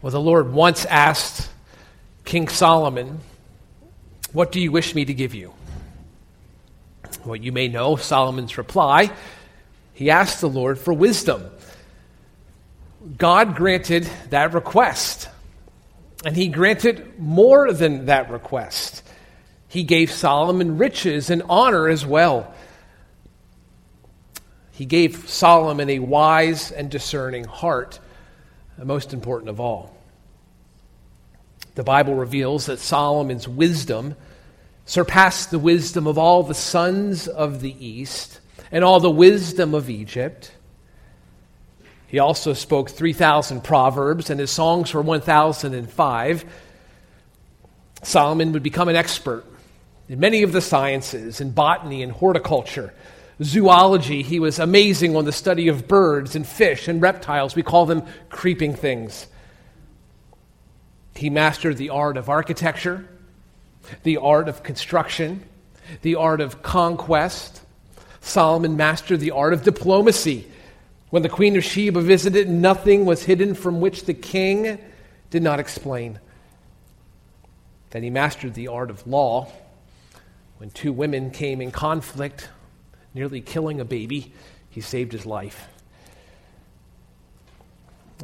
Well, the Lord once asked King Solomon, What do you wish me to give you? Well, you may know Solomon's reply. He asked the Lord for wisdom. God granted that request, and he granted more than that request. He gave Solomon riches and honor as well. He gave Solomon a wise and discerning heart most important of all. The Bible reveals that Solomon's wisdom surpassed the wisdom of all the sons of the East and all the wisdom of Egypt. He also spoke 3,000 proverbs, and his songs were 1,005. Solomon would become an expert in many of the sciences, in botany and horticulture zoology. He was amazing on the study of birds and fish and reptiles. We call them creeping things. He mastered the art of architecture, the art of construction, the art of conquest. Solomon mastered the art of diplomacy. When the Queen of Sheba visited, nothing was hidden from which the king did not explain. Then he mastered the art of law. When two women came in conflict, nearly killing a baby, he saved his life.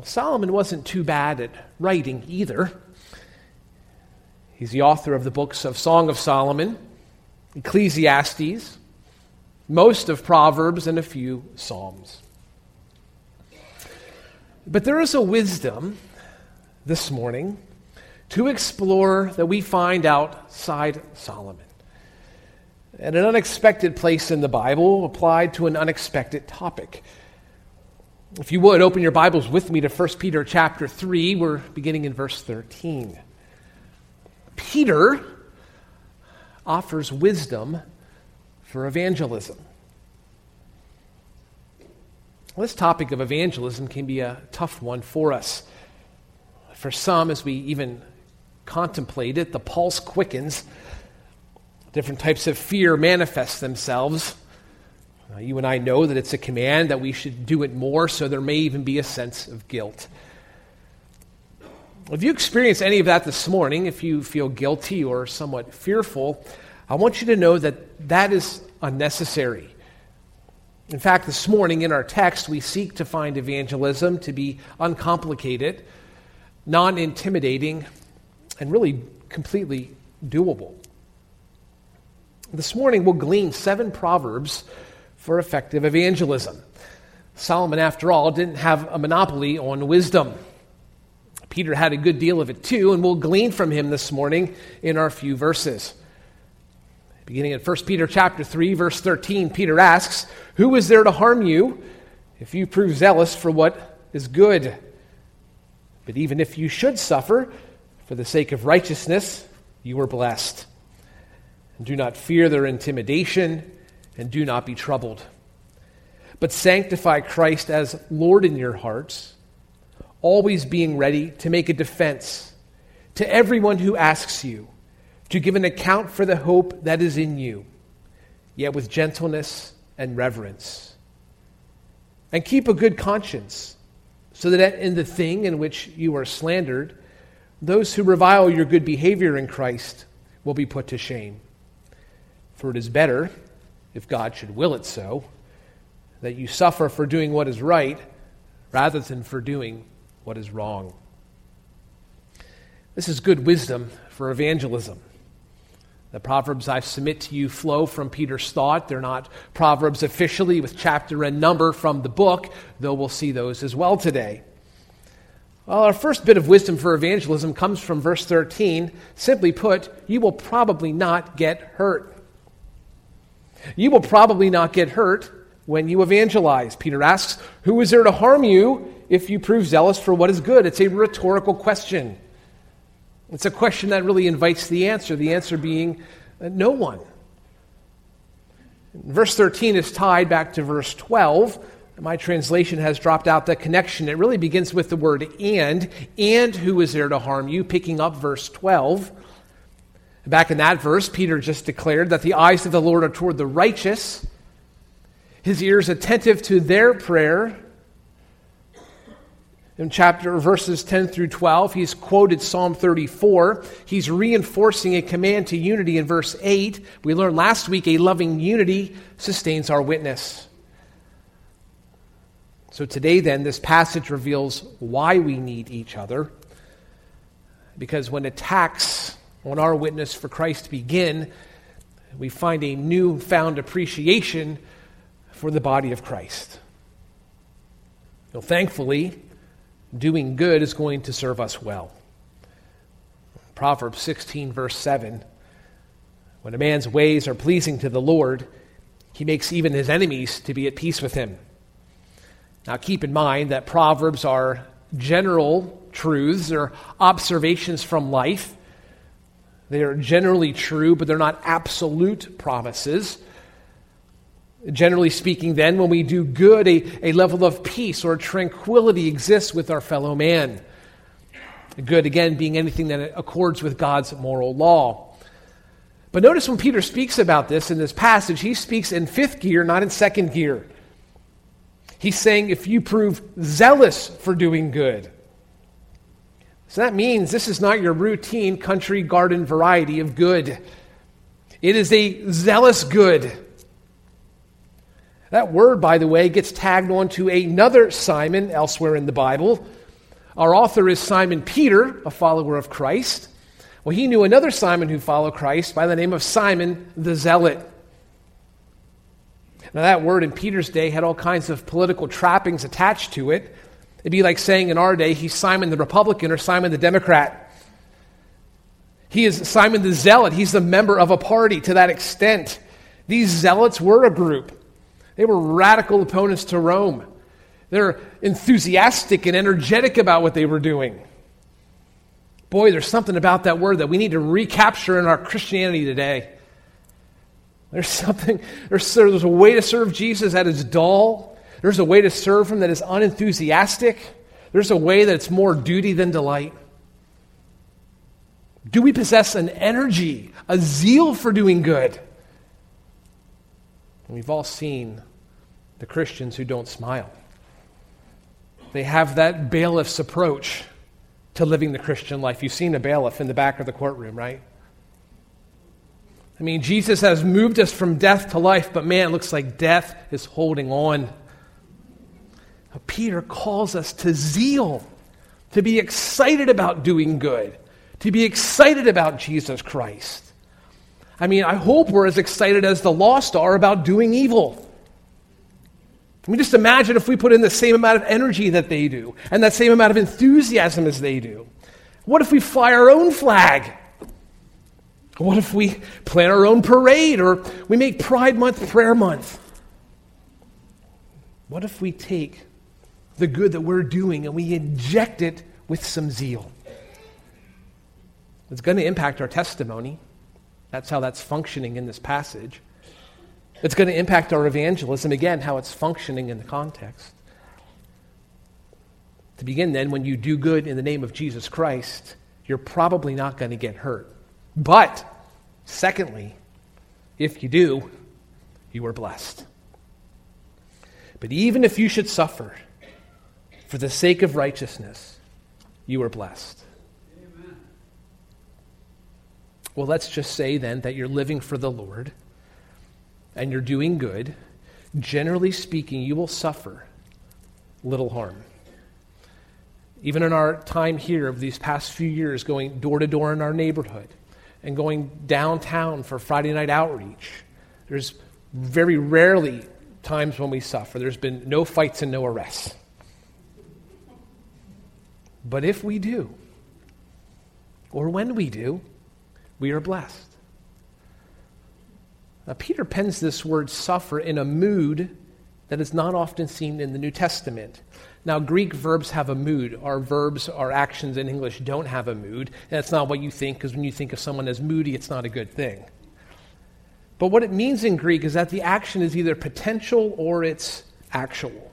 Solomon wasn't too bad at writing either. He's the author of the books of Song of Solomon, Ecclesiastes, most of Proverbs, and a few Psalms. But there is a wisdom this morning to explore that we find outside Solomon at an unexpected place in the Bible applied to an unexpected topic. If you would, open your Bibles with me to 1 Peter chapter 3. We're beginning in verse 13. Peter offers wisdom for evangelism. This topic of evangelism can be a tough one for us. For some, as we even contemplate it, the pulse quickens different types of fear manifest themselves. Uh, you and I know that it's a command that we should do it more, so there may even be a sense of guilt. If you experience any of that this morning, if you feel guilty or somewhat fearful, I want you to know that that is unnecessary. In fact, this morning in our text, we seek to find evangelism to be uncomplicated, non intimidating, and really completely doable. This morning, we'll glean seven proverbs for effective evangelism. Solomon, after all, didn't have a monopoly on wisdom. Peter had a good deal of it too, and we'll glean from him this morning in our few verses. Beginning at 1 Peter chapter 3, verse 13, Peter asks, Who is there to harm you if you prove zealous for what is good? But even if you should suffer for the sake of righteousness, you are blessed. Do not fear their intimidation, and do not be troubled. But sanctify Christ as Lord in your hearts, always being ready to make a defense to everyone who asks you to give an account for the hope that is in you, yet with gentleness and reverence. And keep a good conscience, so that in the thing in which you are slandered, those who revile your good behavior in Christ will be put to shame. For it is better, if God should will it so, that you suffer for doing what is right rather than for doing what is wrong. This is good wisdom for evangelism. The proverbs I submit to you flow from Peter's thought. They're not proverbs officially with chapter and number from the book, though we'll see those as well today. Well, our first bit of wisdom for evangelism comes from verse 13. Simply put, you will probably not get hurt. You will probably not get hurt when you evangelize. Peter asks, Who is there to harm you if you prove zealous for what is good? It's a rhetorical question. It's a question that really invites the answer, the answer being uh, no one. Verse 13 is tied back to verse 12. My translation has dropped out the connection. It really begins with the word and, and who is there to harm you, picking up verse 12. Back in that verse, Peter just declared that the eyes of the Lord are toward the righteous, his ears attentive to their prayer. In chapter verses 10 through 12, he's quoted Psalm 34. He's reinforcing a command to unity in verse 8. We learned last week a loving unity sustains our witness. So today, then, this passage reveals why we need each other. Because when attacks on our witness for Christ begin, we find a newfound appreciation for the body of Christ. Well, thankfully, doing good is going to serve us well. Proverbs 16, verse 7 When a man's ways are pleasing to the Lord, he makes even his enemies to be at peace with him. Now, keep in mind that Proverbs are general truths or observations from life. They are generally true, but they're not absolute promises. Generally speaking, then, when we do good, a, a level of peace or tranquility exists with our fellow man. Good, again, being anything that accords with God's moral law. But notice when Peter speaks about this in this passage, he speaks in fifth gear, not in second gear. He's saying if you prove zealous for doing good. So that means this is not your routine country garden variety of good. It is a zealous good. That word, by the way, gets tagged onto another Simon elsewhere in the Bible. Our author is Simon Peter, a follower of Christ. Well, he knew another Simon who followed Christ by the name of Simon the Zealot. Now, that word in Peter's day had all kinds of political trappings attached to it. It'd be like saying in our day, he's Simon the Republican or Simon the Democrat. He is Simon the Zealot. He's the member of a party to that extent. These zealots were a group. They were radical opponents to Rome. They're enthusiastic and energetic about what they were doing. Boy, there's something about that word that we need to recapture in our Christianity today. There's something, there's, there's a way to serve Jesus that is dull. There's a way to serve him that is unenthusiastic. There's a way that's more duty than delight. Do we possess an energy, a zeal for doing good? And we've all seen the Christians who don't smile. They have that bailiff's approach to living the Christian life. You've seen a bailiff in the back of the courtroom, right? I mean, Jesus has moved us from death to life, but man, it looks like death is holding on. Peter calls us to zeal, to be excited about doing good, to be excited about Jesus Christ. I mean, I hope we're as excited as the lost are about doing evil. I mean, just imagine if we put in the same amount of energy that they do and that same amount of enthusiasm as they do. What if we fly our own flag? What if we plan our own parade or we make Pride Month Prayer Month? What if we take the good that we're doing and we inject it with some zeal? It's going to impact our testimony. That's how that's functioning in this passage. It's going to impact our evangelism, again, how it's functioning in the context. To begin, then, when you do good in the name of Jesus Christ, you're probably not going to get hurt. But, secondly, if you do, you are blessed. But even if you should suffer for the sake of righteousness, you are blessed. Well, let's just say then that you're living for the Lord and you're doing good. Generally speaking, you will suffer little harm. Even in our time here of these past few years, going door to door in our neighborhood and going downtown for Friday night outreach, there's very rarely times when we suffer. There's been no fights and no arrests. But if we do, or when we do, we are blessed. Now, Peter pens this word suffer in a mood that is not often seen in the New Testament. Now, Greek verbs have a mood. Our verbs, our actions in English don't have a mood. And that's not what you think, because when you think of someone as moody, it's not a good thing. But what it means in Greek is that the action is either potential or it's actual.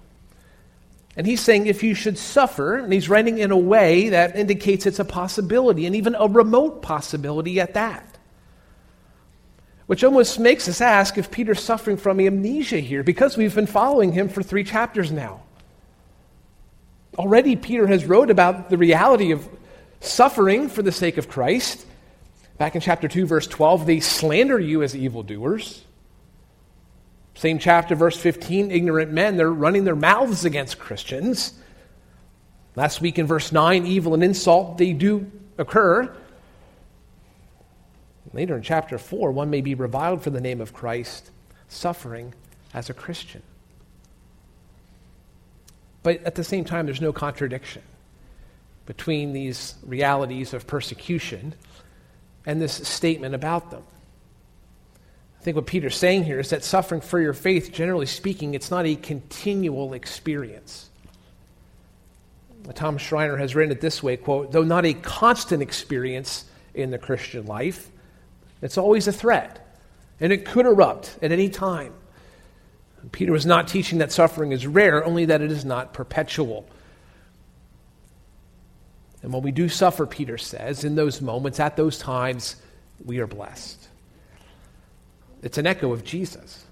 And he's saying if you should suffer, and he's writing in a way that indicates it's a possibility, and even a remote possibility at that. Which almost makes us ask if Peter's suffering from amnesia here, because we've been following him for three chapters now. Already, Peter has wrote about the reality of suffering for the sake of Christ. Back in chapter 2, verse 12, they slander you as evildoers. Same chapter, verse 15, ignorant men, they're running their mouths against Christians. Last week in verse 9, evil and insult, they do occur. Later in chapter 4, one may be reviled for the name of Christ, suffering as a Christian. But at the same time, there's no contradiction between these realities of persecution and this statement about them. I think what Peter's saying here is that suffering for your faith, generally speaking, it's not a continual experience. Tom Schreiner has written it this way quote, though not a constant experience in the Christian life, it's always a threat, and it could erupt at any time. Peter was not teaching that suffering is rare, only that it is not perpetual. And when we do suffer, Peter says, in those moments, at those times, we are blessed. It's an echo of Jesus.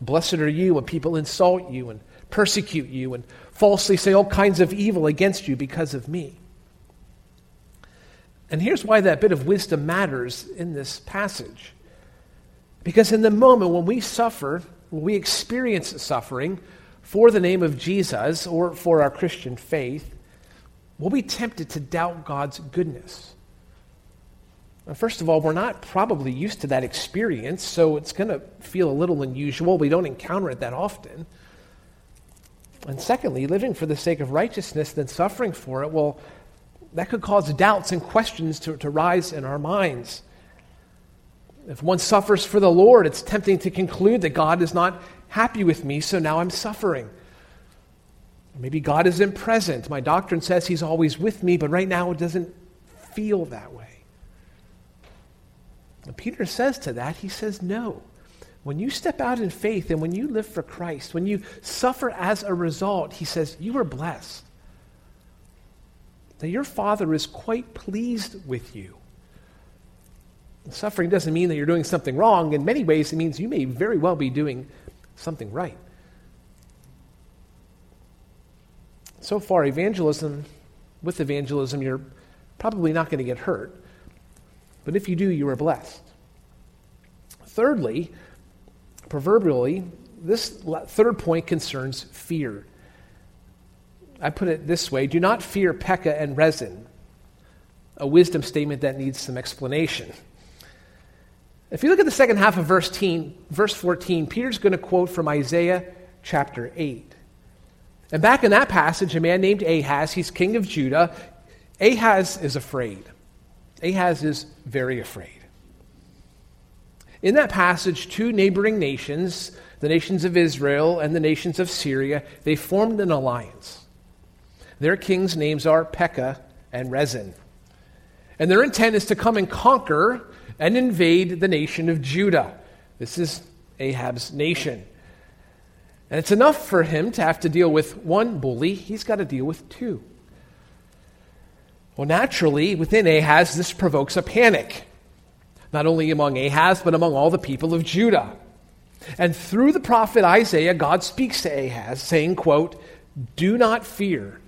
Blessed are you when people insult you and persecute you and falsely say all kinds of evil against you because of me. And here's why that bit of wisdom matters in this passage. Because in the moment when we suffer, when we experience suffering for the name of Jesus or for our Christian faith, we'll be tempted to doubt God's goodness. Uh, first of all, we're not probably used to that experience, so it's going to feel a little unusual. We don't encounter it that often. And secondly, living for the sake of righteousness, then suffering for it, well, that could cause doubts and questions to, to rise in our minds. If one suffers for the Lord, it's tempting to conclude that God is not happy with me, so now I'm suffering. Maybe God isn't present. My doctrine says He's always with me, but right now it doesn't feel that way. And Peter says to that, he says, No. When you step out in faith and when you live for Christ, when you suffer as a result, he says, You are blessed. That your Father is quite pleased with you. Suffering doesn't mean that you're doing something wrong. In many ways, it means you may very well be doing something right. So far, evangelism, with evangelism, you're probably not going to get hurt. But if you do, you are blessed. Thirdly, proverbially, this third point concerns fear. I put it this way do not fear Pekah and Rezin, a wisdom statement that needs some explanation. If you look at the second half of verse, teen, verse 14, Peter's going to quote from Isaiah chapter 8. And back in that passage, a man named Ahaz, he's king of Judah. Ahaz is afraid. Ahaz is very afraid. In that passage, two neighboring nations, the nations of Israel and the nations of Syria, they formed an alliance. Their kings' names are Pekah and Rezin. And their intent is to come and conquer and invade the nation of Judah. This is Ahab's nation. And it's enough for him to have to deal with one bully, he's got to deal with two. Well, naturally, within Ahaz, this provokes a panic, not only among Ahaz, but among all the people of Judah. And through the prophet Isaiah, God speaks to Ahaz, saying, quote, Do not fear.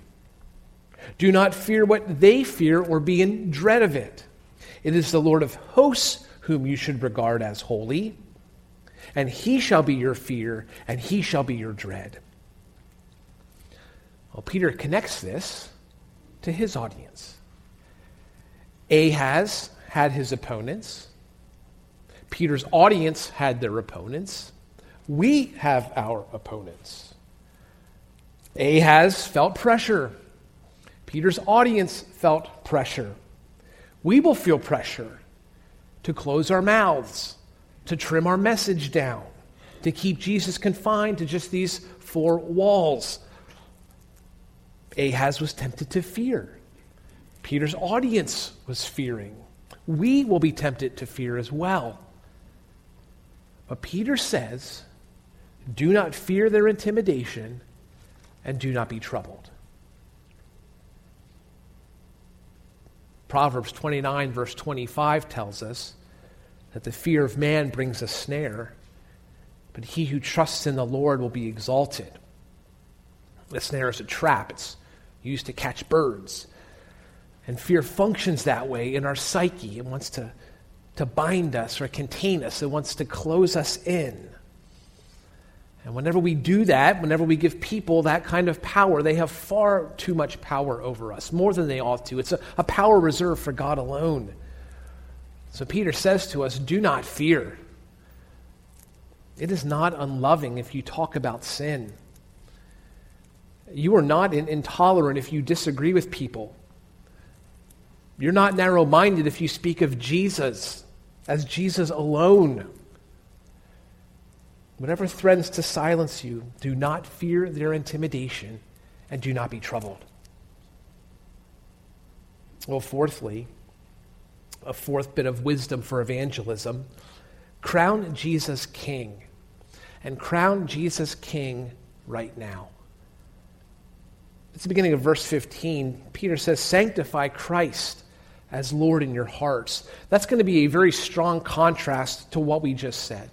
Do not fear what they fear or be in dread of it. It is the Lord of hosts whom you should regard as holy, and he shall be your fear, and he shall be your dread. Well, Peter connects this to his audience. Ahaz had his opponents. Peter's audience had their opponents. We have our opponents. Ahaz felt pressure. Peter's audience felt pressure. We will feel pressure to close our mouths, to trim our message down, to keep Jesus confined to just these four walls. Ahaz was tempted to fear. Peter's audience was fearing. We will be tempted to fear as well. But Peter says, do not fear their intimidation and do not be troubled. Proverbs 29, verse 25 tells us that the fear of man brings a snare, but he who trusts in the Lord will be exalted. The snare is a trap, it's used to catch birds. And fear functions that way in our psyche. It wants to, to bind us or contain us, it wants to close us in. And whenever we do that, whenever we give people that kind of power, they have far too much power over us, more than they ought to. It's a, a power reserved for God alone. So Peter says to us, Do not fear. It is not unloving if you talk about sin. You are not intolerant if you disagree with people. You're not narrow minded if you speak of Jesus as Jesus alone. Whatever threatens to silence you, do not fear their intimidation and do not be troubled. Well, fourthly, a fourth bit of wisdom for evangelism crown Jesus king. And crown Jesus king right now. It's the beginning of verse 15. Peter says, Sanctify Christ as Lord in your hearts. That's going to be a very strong contrast to what we just said.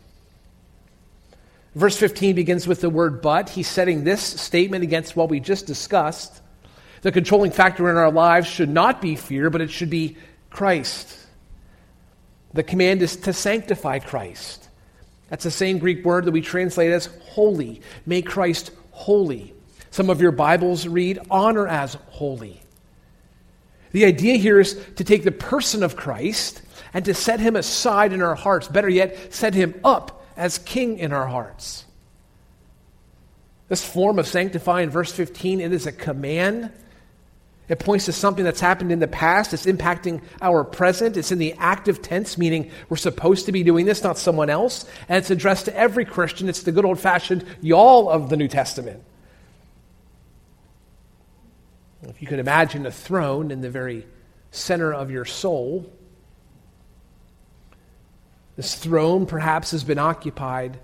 Verse 15 begins with the word but. He's setting this statement against what we just discussed. The controlling factor in our lives should not be fear, but it should be Christ. The command is to sanctify Christ. That's the same Greek word that we translate as holy. Make Christ holy. Some of your Bibles read honor as holy. The idea here is to take the person of Christ and to set him aside in our hearts. Better yet, set him up as king in our hearts. This form of sanctifying, verse 15, it is a command. It points to something that's happened in the past. It's impacting our present. It's in the active tense, meaning we're supposed to be doing this, not someone else. And it's addressed to every Christian. It's the good old fashioned y'all of the New Testament. You could imagine a throne in the very center of your soul, this throne perhaps has been occupied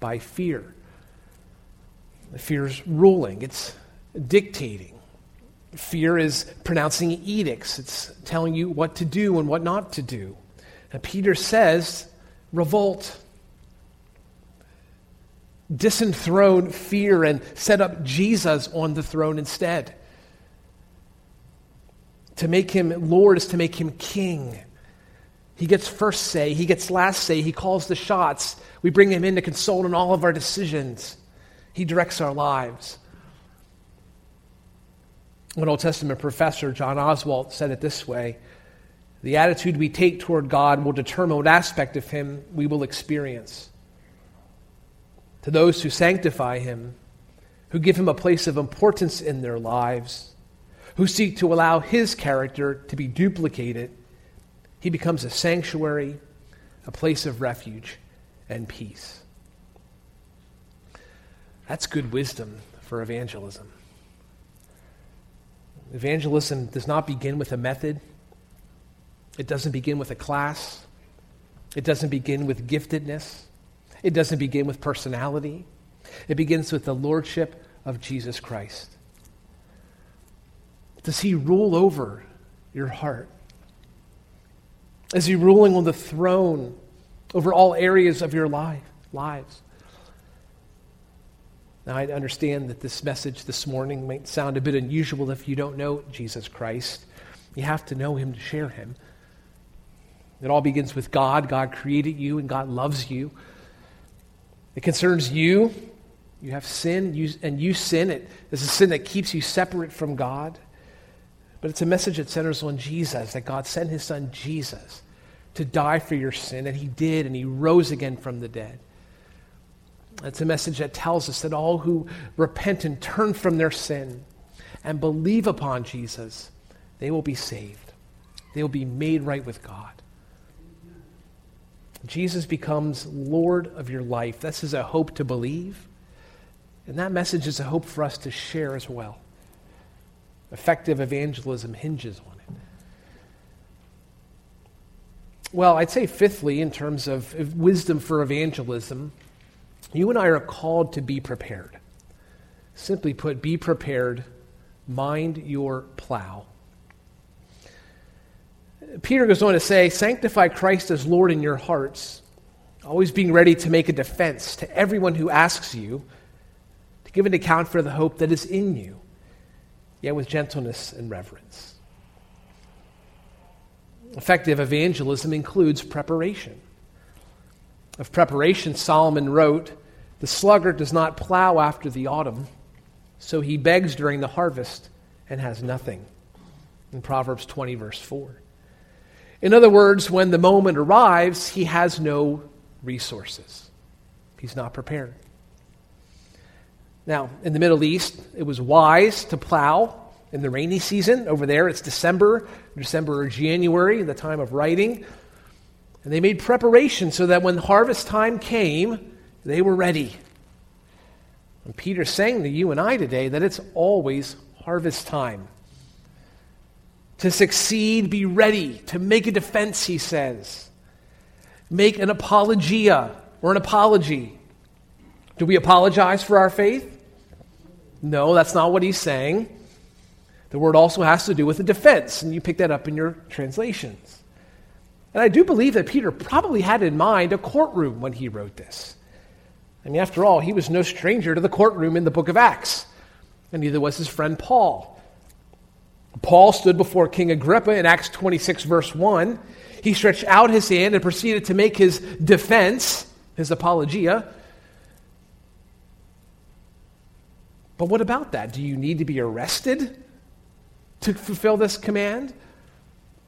by fear. The fear is ruling, it's dictating. Fear is pronouncing edicts, it's telling you what to do and what not to do. And Peter says, revolt. Disenthrone fear and set up Jesus on the throne instead. To make him Lord is to make him king. He gets first say, he gets last say, he calls the shots. We bring him in to consult on all of our decisions. He directs our lives. An Old Testament professor, John Oswalt, said it this way The attitude we take toward God will determine what aspect of him we will experience. To those who sanctify him, who give him a place of importance in their lives, who seek to allow his character to be duplicated, he becomes a sanctuary, a place of refuge and peace. That's good wisdom for evangelism. Evangelism does not begin with a method, it doesn't begin with a class, it doesn't begin with giftedness, it doesn't begin with personality. It begins with the lordship of Jesus Christ. Does he rule over your heart? Is he ruling on the throne over all areas of your life, lives? Now, I understand that this message this morning might sound a bit unusual if you don't know Jesus Christ. You have to know him to share him. It all begins with God. God created you, and God loves you. It concerns you. You have sin, you, and you sin. It is a sin that keeps you separate from God. But it's a message that centers on Jesus, that God sent his son Jesus to die for your sin, and he did, and he rose again from the dead. It's a message that tells us that all who repent and turn from their sin and believe upon Jesus, they will be saved. They will be made right with God. Jesus becomes Lord of your life. This is a hope to believe. And that message is a hope for us to share as well. Effective evangelism hinges on it. Well, I'd say, fifthly, in terms of wisdom for evangelism, you and I are called to be prepared. Simply put, be prepared, mind your plow. Peter goes on to say, Sanctify Christ as Lord in your hearts, always being ready to make a defense to everyone who asks you to give an account for the hope that is in you, yet with gentleness and reverence. Effective evangelism includes preparation. Of preparation, Solomon wrote, The sluggard does not plow after the autumn, so he begs during the harvest and has nothing. In Proverbs 20, verse 4. In other words, when the moment arrives, he has no resources. He's not prepared. Now, in the Middle East, it was wise to plow in the rainy season. Over there, it's December, December or January, the time of writing. And they made preparation so that when harvest time came, they were ready. And Peter's saying to you and I today that it's always harvest time. To succeed, be ready. To make a defense, he says. Make an apologia or an apology. Do we apologize for our faith? No, that's not what he's saying. The word also has to do with a defense, and you pick that up in your translations. And I do believe that Peter probably had in mind a courtroom when he wrote this. I mean, after all, he was no stranger to the courtroom in the book of Acts, and neither was his friend Paul. Paul stood before King Agrippa in Acts 26, verse 1. He stretched out his hand and proceeded to make his defense, his apologia. But what about that? Do you need to be arrested to fulfill this command?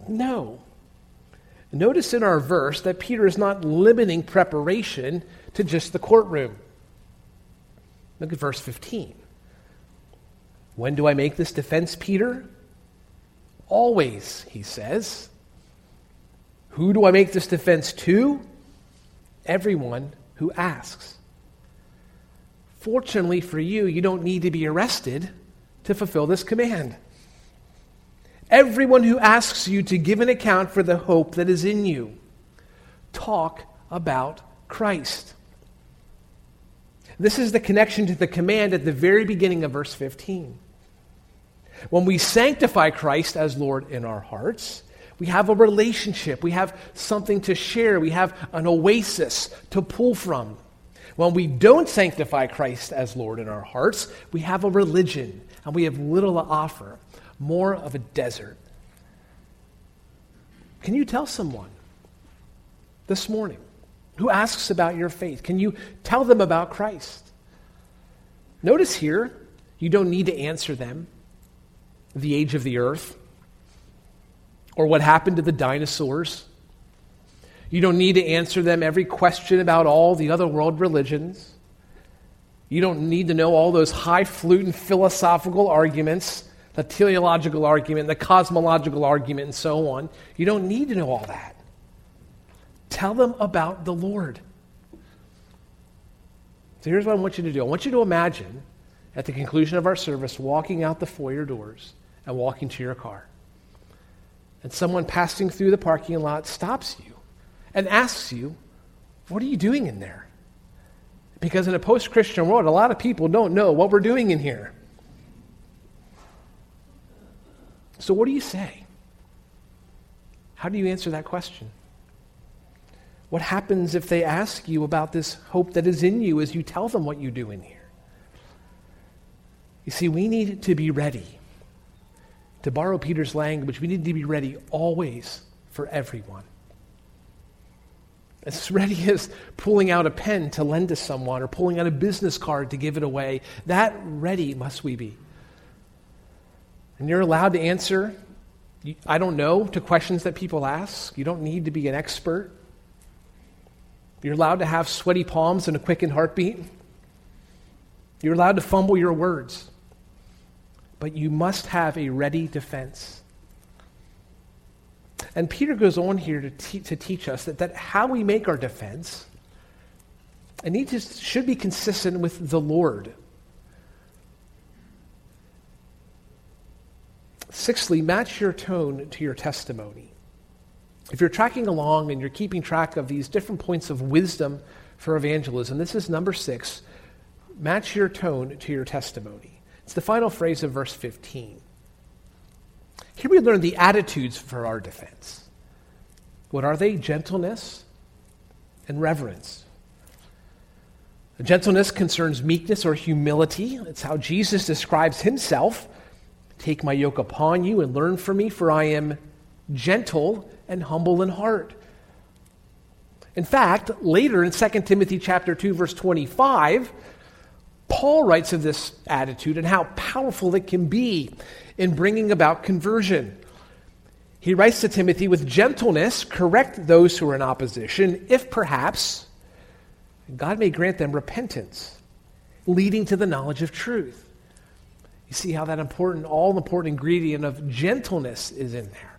No. Notice in our verse that Peter is not limiting preparation to just the courtroom. Look at verse 15. When do I make this defense, Peter? Always, he says. Who do I make this defense to? Everyone who asks. Fortunately for you, you don't need to be arrested to fulfill this command. Everyone who asks you to give an account for the hope that is in you, talk about Christ. This is the connection to the command at the very beginning of verse 15. When we sanctify Christ as Lord in our hearts, we have a relationship. We have something to share. We have an oasis to pull from. When we don't sanctify Christ as Lord in our hearts, we have a religion and we have little to offer, more of a desert. Can you tell someone this morning who asks about your faith? Can you tell them about Christ? Notice here, you don't need to answer them the age of the earth or what happened to the dinosaurs. You don't need to answer them every question about all the other world religions. You don't need to know all those highfalutin philosophical arguments, the teleological argument, the cosmological argument, and so on. You don't need to know all that. Tell them about the Lord. So here's what I want you to do I want you to imagine at the conclusion of our service walking out the foyer doors and walking to your car. And someone passing through the parking lot stops you and asks you, What are you doing in there? Because in a post Christian world, a lot of people don't know what we're doing in here. So, what do you say? How do you answer that question? What happens if they ask you about this hope that is in you as you tell them what you do in here? You see, we need to be ready. To borrow Peter's language, we need to be ready always for everyone. As ready as pulling out a pen to lend to someone or pulling out a business card to give it away, that ready must we be. And you're allowed to answer, I don't know, to questions that people ask. You don't need to be an expert. You're allowed to have sweaty palms and a quickened heartbeat. You're allowed to fumble your words but you must have a ready defense. And Peter goes on here to, te- to teach us that, that how we make our defense it needs to, should be consistent with the Lord. Sixthly, match your tone to your testimony. If you're tracking along and you're keeping track of these different points of wisdom for evangelism, this is number six. Match your tone to your testimony. It's the final phrase of verse 15. Here we learn the attitudes for our defense. What are they? Gentleness and reverence. Gentleness concerns meekness or humility. It's how Jesus describes himself. Take my yoke upon you and learn from me, for I am gentle and humble in heart. In fact, later in 2 Timothy chapter 2 verse 25, Paul writes of this attitude and how powerful it can be in bringing about conversion. He writes to Timothy with gentleness, correct those who are in opposition, if perhaps God may grant them repentance, leading to the knowledge of truth. You see how that important, all important ingredient of gentleness is in there.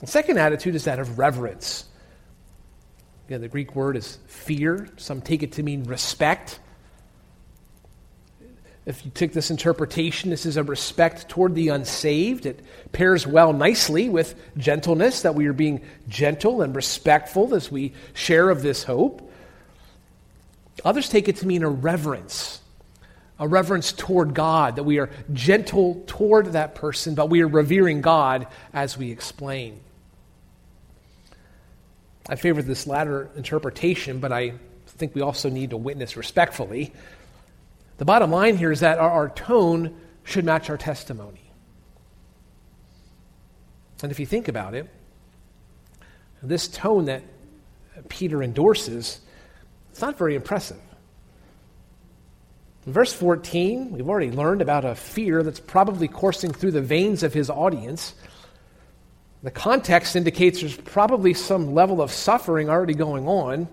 The second attitude is that of reverence. Again, the Greek word is fear. Some take it to mean respect. If you take this interpretation, this is a respect toward the unsaved. It pairs well nicely with gentleness, that we are being gentle and respectful as we share of this hope. Others take it to mean a reverence, a reverence toward God, that we are gentle toward that person, but we are revering God as we explain. I favor this latter interpretation, but I think we also need to witness respectfully. The bottom line here is that our, our tone should match our testimony. And if you think about it, this tone that Peter endorses, it's not very impressive. In verse 14, we've already learned about a fear that's probably coursing through the veins of his audience. The context indicates there's probably some level of suffering already going on.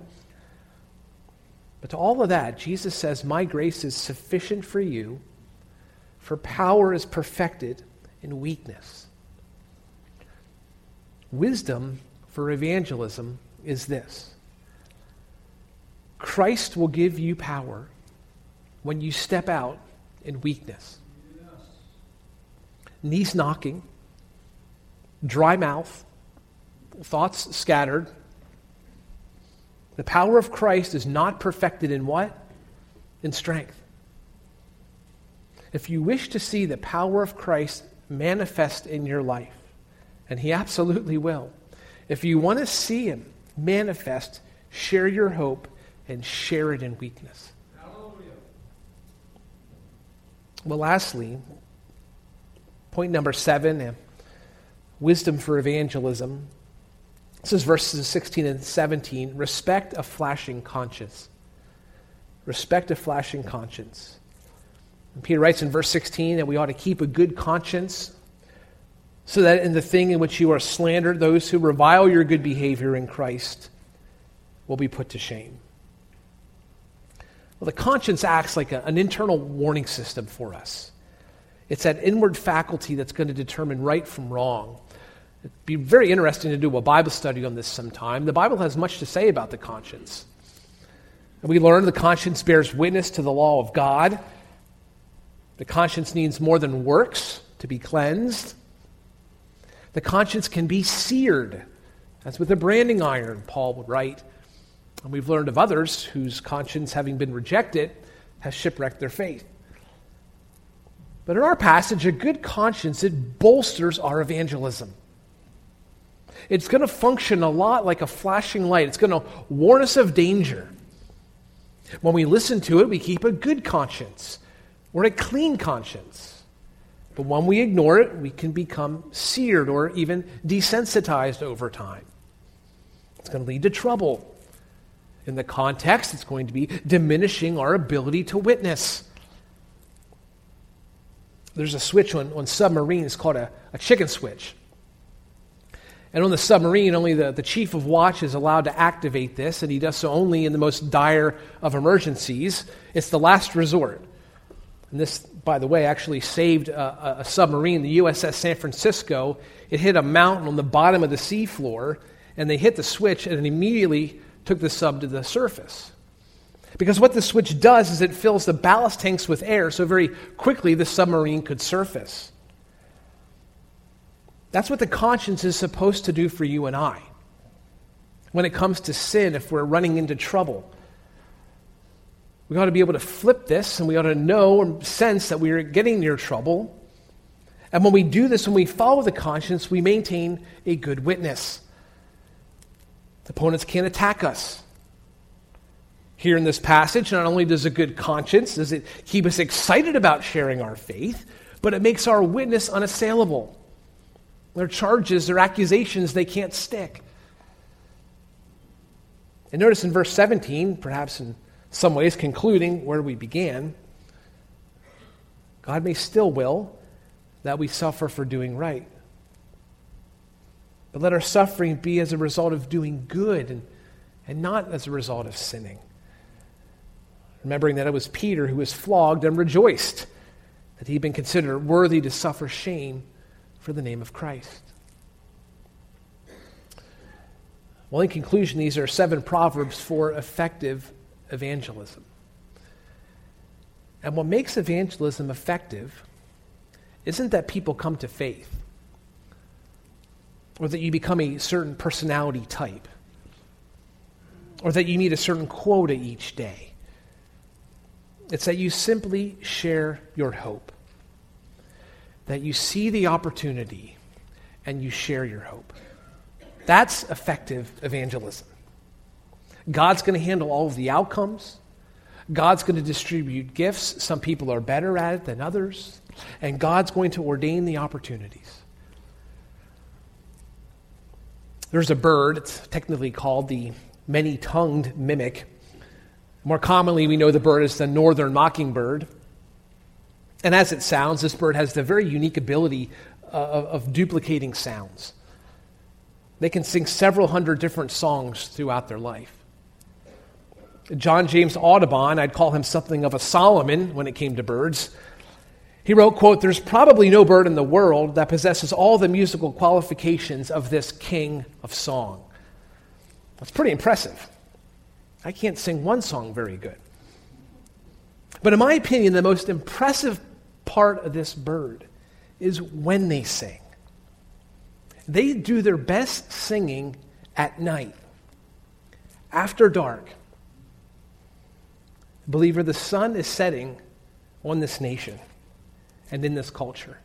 But to all of that, Jesus says, My grace is sufficient for you, for power is perfected in weakness. Wisdom for evangelism is this Christ will give you power when you step out in weakness. Knees knocking, dry mouth, thoughts scattered, the power of Christ is not perfected in what? In strength. If you wish to see the power of Christ manifest in your life, and He absolutely will, if you want to see Him manifest, share your hope and share it in weakness. Hallelujah. Well, lastly, point number seven eh, wisdom for evangelism this is verses 16 and 17. Respect a flashing conscience. Respect a flashing conscience. And Peter writes in verse 16 that we ought to keep a good conscience so that in the thing in which you are slandered, those who revile your good behavior in Christ will be put to shame. Well, the conscience acts like a, an internal warning system for us. It's that inward faculty that's going to determine right from wrong. It'd be very interesting to do a Bible study on this sometime. The Bible has much to say about the conscience. And we learn the conscience bears witness to the law of God. The conscience needs more than works to be cleansed. The conscience can be seared, as with a branding iron, Paul would write. And we've learned of others whose conscience, having been rejected, has shipwrecked their faith. But in our passage, a good conscience, it bolsters our evangelism. It's going to function a lot like a flashing light. It's going to warn us of danger. When we listen to it, we keep a good conscience or a clean conscience. But when we ignore it, we can become seared or even desensitized over time. It's going to lead to trouble. In the context, it's going to be diminishing our ability to witness. There's a switch on, on submarines called a, a chicken switch. And on the submarine, only the, the chief of watch is allowed to activate this, and he does so only in the most dire of emergencies. It's the last resort. And this, by the way, actually saved a, a, submarine, the USS San Francisco. It hit a mountain on the bottom of the seafloor, and they hit the switch, and it immediately took the sub to the surface. Because what the switch does is it fills the ballast tanks with air, so very quickly the submarine could surface. That's what the conscience is supposed to do for you and I. When it comes to sin, if we're running into trouble, we ought to be able to flip this and we ought to know or sense that we are getting near trouble. And when we do this, when we follow the conscience, we maintain a good witness. The opponents can't attack us. Here in this passage, not only does a good conscience, does it keep us excited about sharing our faith, but it makes our witness unassailable. Their charges, their accusations, they can't stick. And notice in verse 17, perhaps in some ways concluding where we began, God may still will that we suffer for doing right. But let our suffering be as a result of doing good and, and not as a result of sinning. Remembering that it was Peter who was flogged and rejoiced that he'd been considered worthy to suffer shame for the name of Christ. Well, in conclusion, these are seven proverbs for effective evangelism. And what makes evangelism effective isn't that people come to faith or that you become a certain personality type or that you meet a certain quota each day. It's that you simply share your hope, that you see the opportunity and you share your hope. That's effective evangelism. God's going to handle all of the outcomes. God's going to distribute gifts. Some people are better at it than others. And God's going to ordain the opportunities. There's a bird, it's technically called the many tongued mimic. More commonly, we know the bird as the northern mockingbird. And as it sounds, this bird has the very unique ability uh, of, of duplicating sounds. They can sing several hundred different songs throughout their life. John James Audubon, I'd call him something of a Solomon when it came to birds. He wrote, quote, There's probably no bird in the world that possesses all the musical qualifications of this king of song. That's pretty impressive. I can't sing one song very good. But in my opinion, the most impressive part of this bird is when they sing. They do their best singing at night, after dark. Believer, the sun is setting on this nation and in this culture.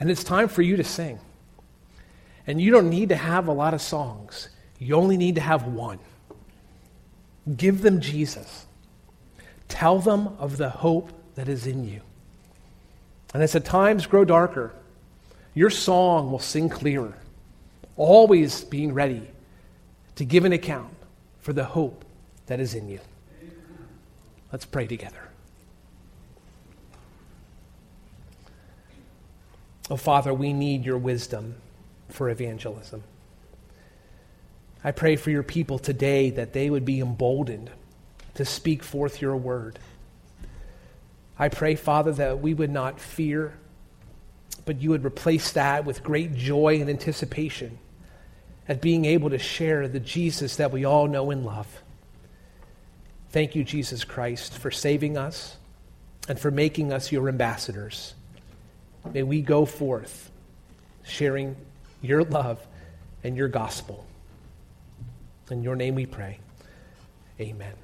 And it's time for you to sing. And you don't need to have a lot of songs, you only need to have one. Give them Jesus. Tell them of the hope that is in you. And as the times grow darker, your song will sing clearer, always being ready to give an account for the hope that is in you. Let's pray together. Oh, Father, we need your wisdom for evangelism. I pray for your people today that they would be emboldened to speak forth your word. I pray, Father, that we would not fear but you would replace that with great joy and anticipation at being able to share the Jesus that we all know and love. Thank you, Jesus Christ, for saving us and for making us your ambassadors. May we go forth sharing your love and your gospel. In your name we pray. Amen.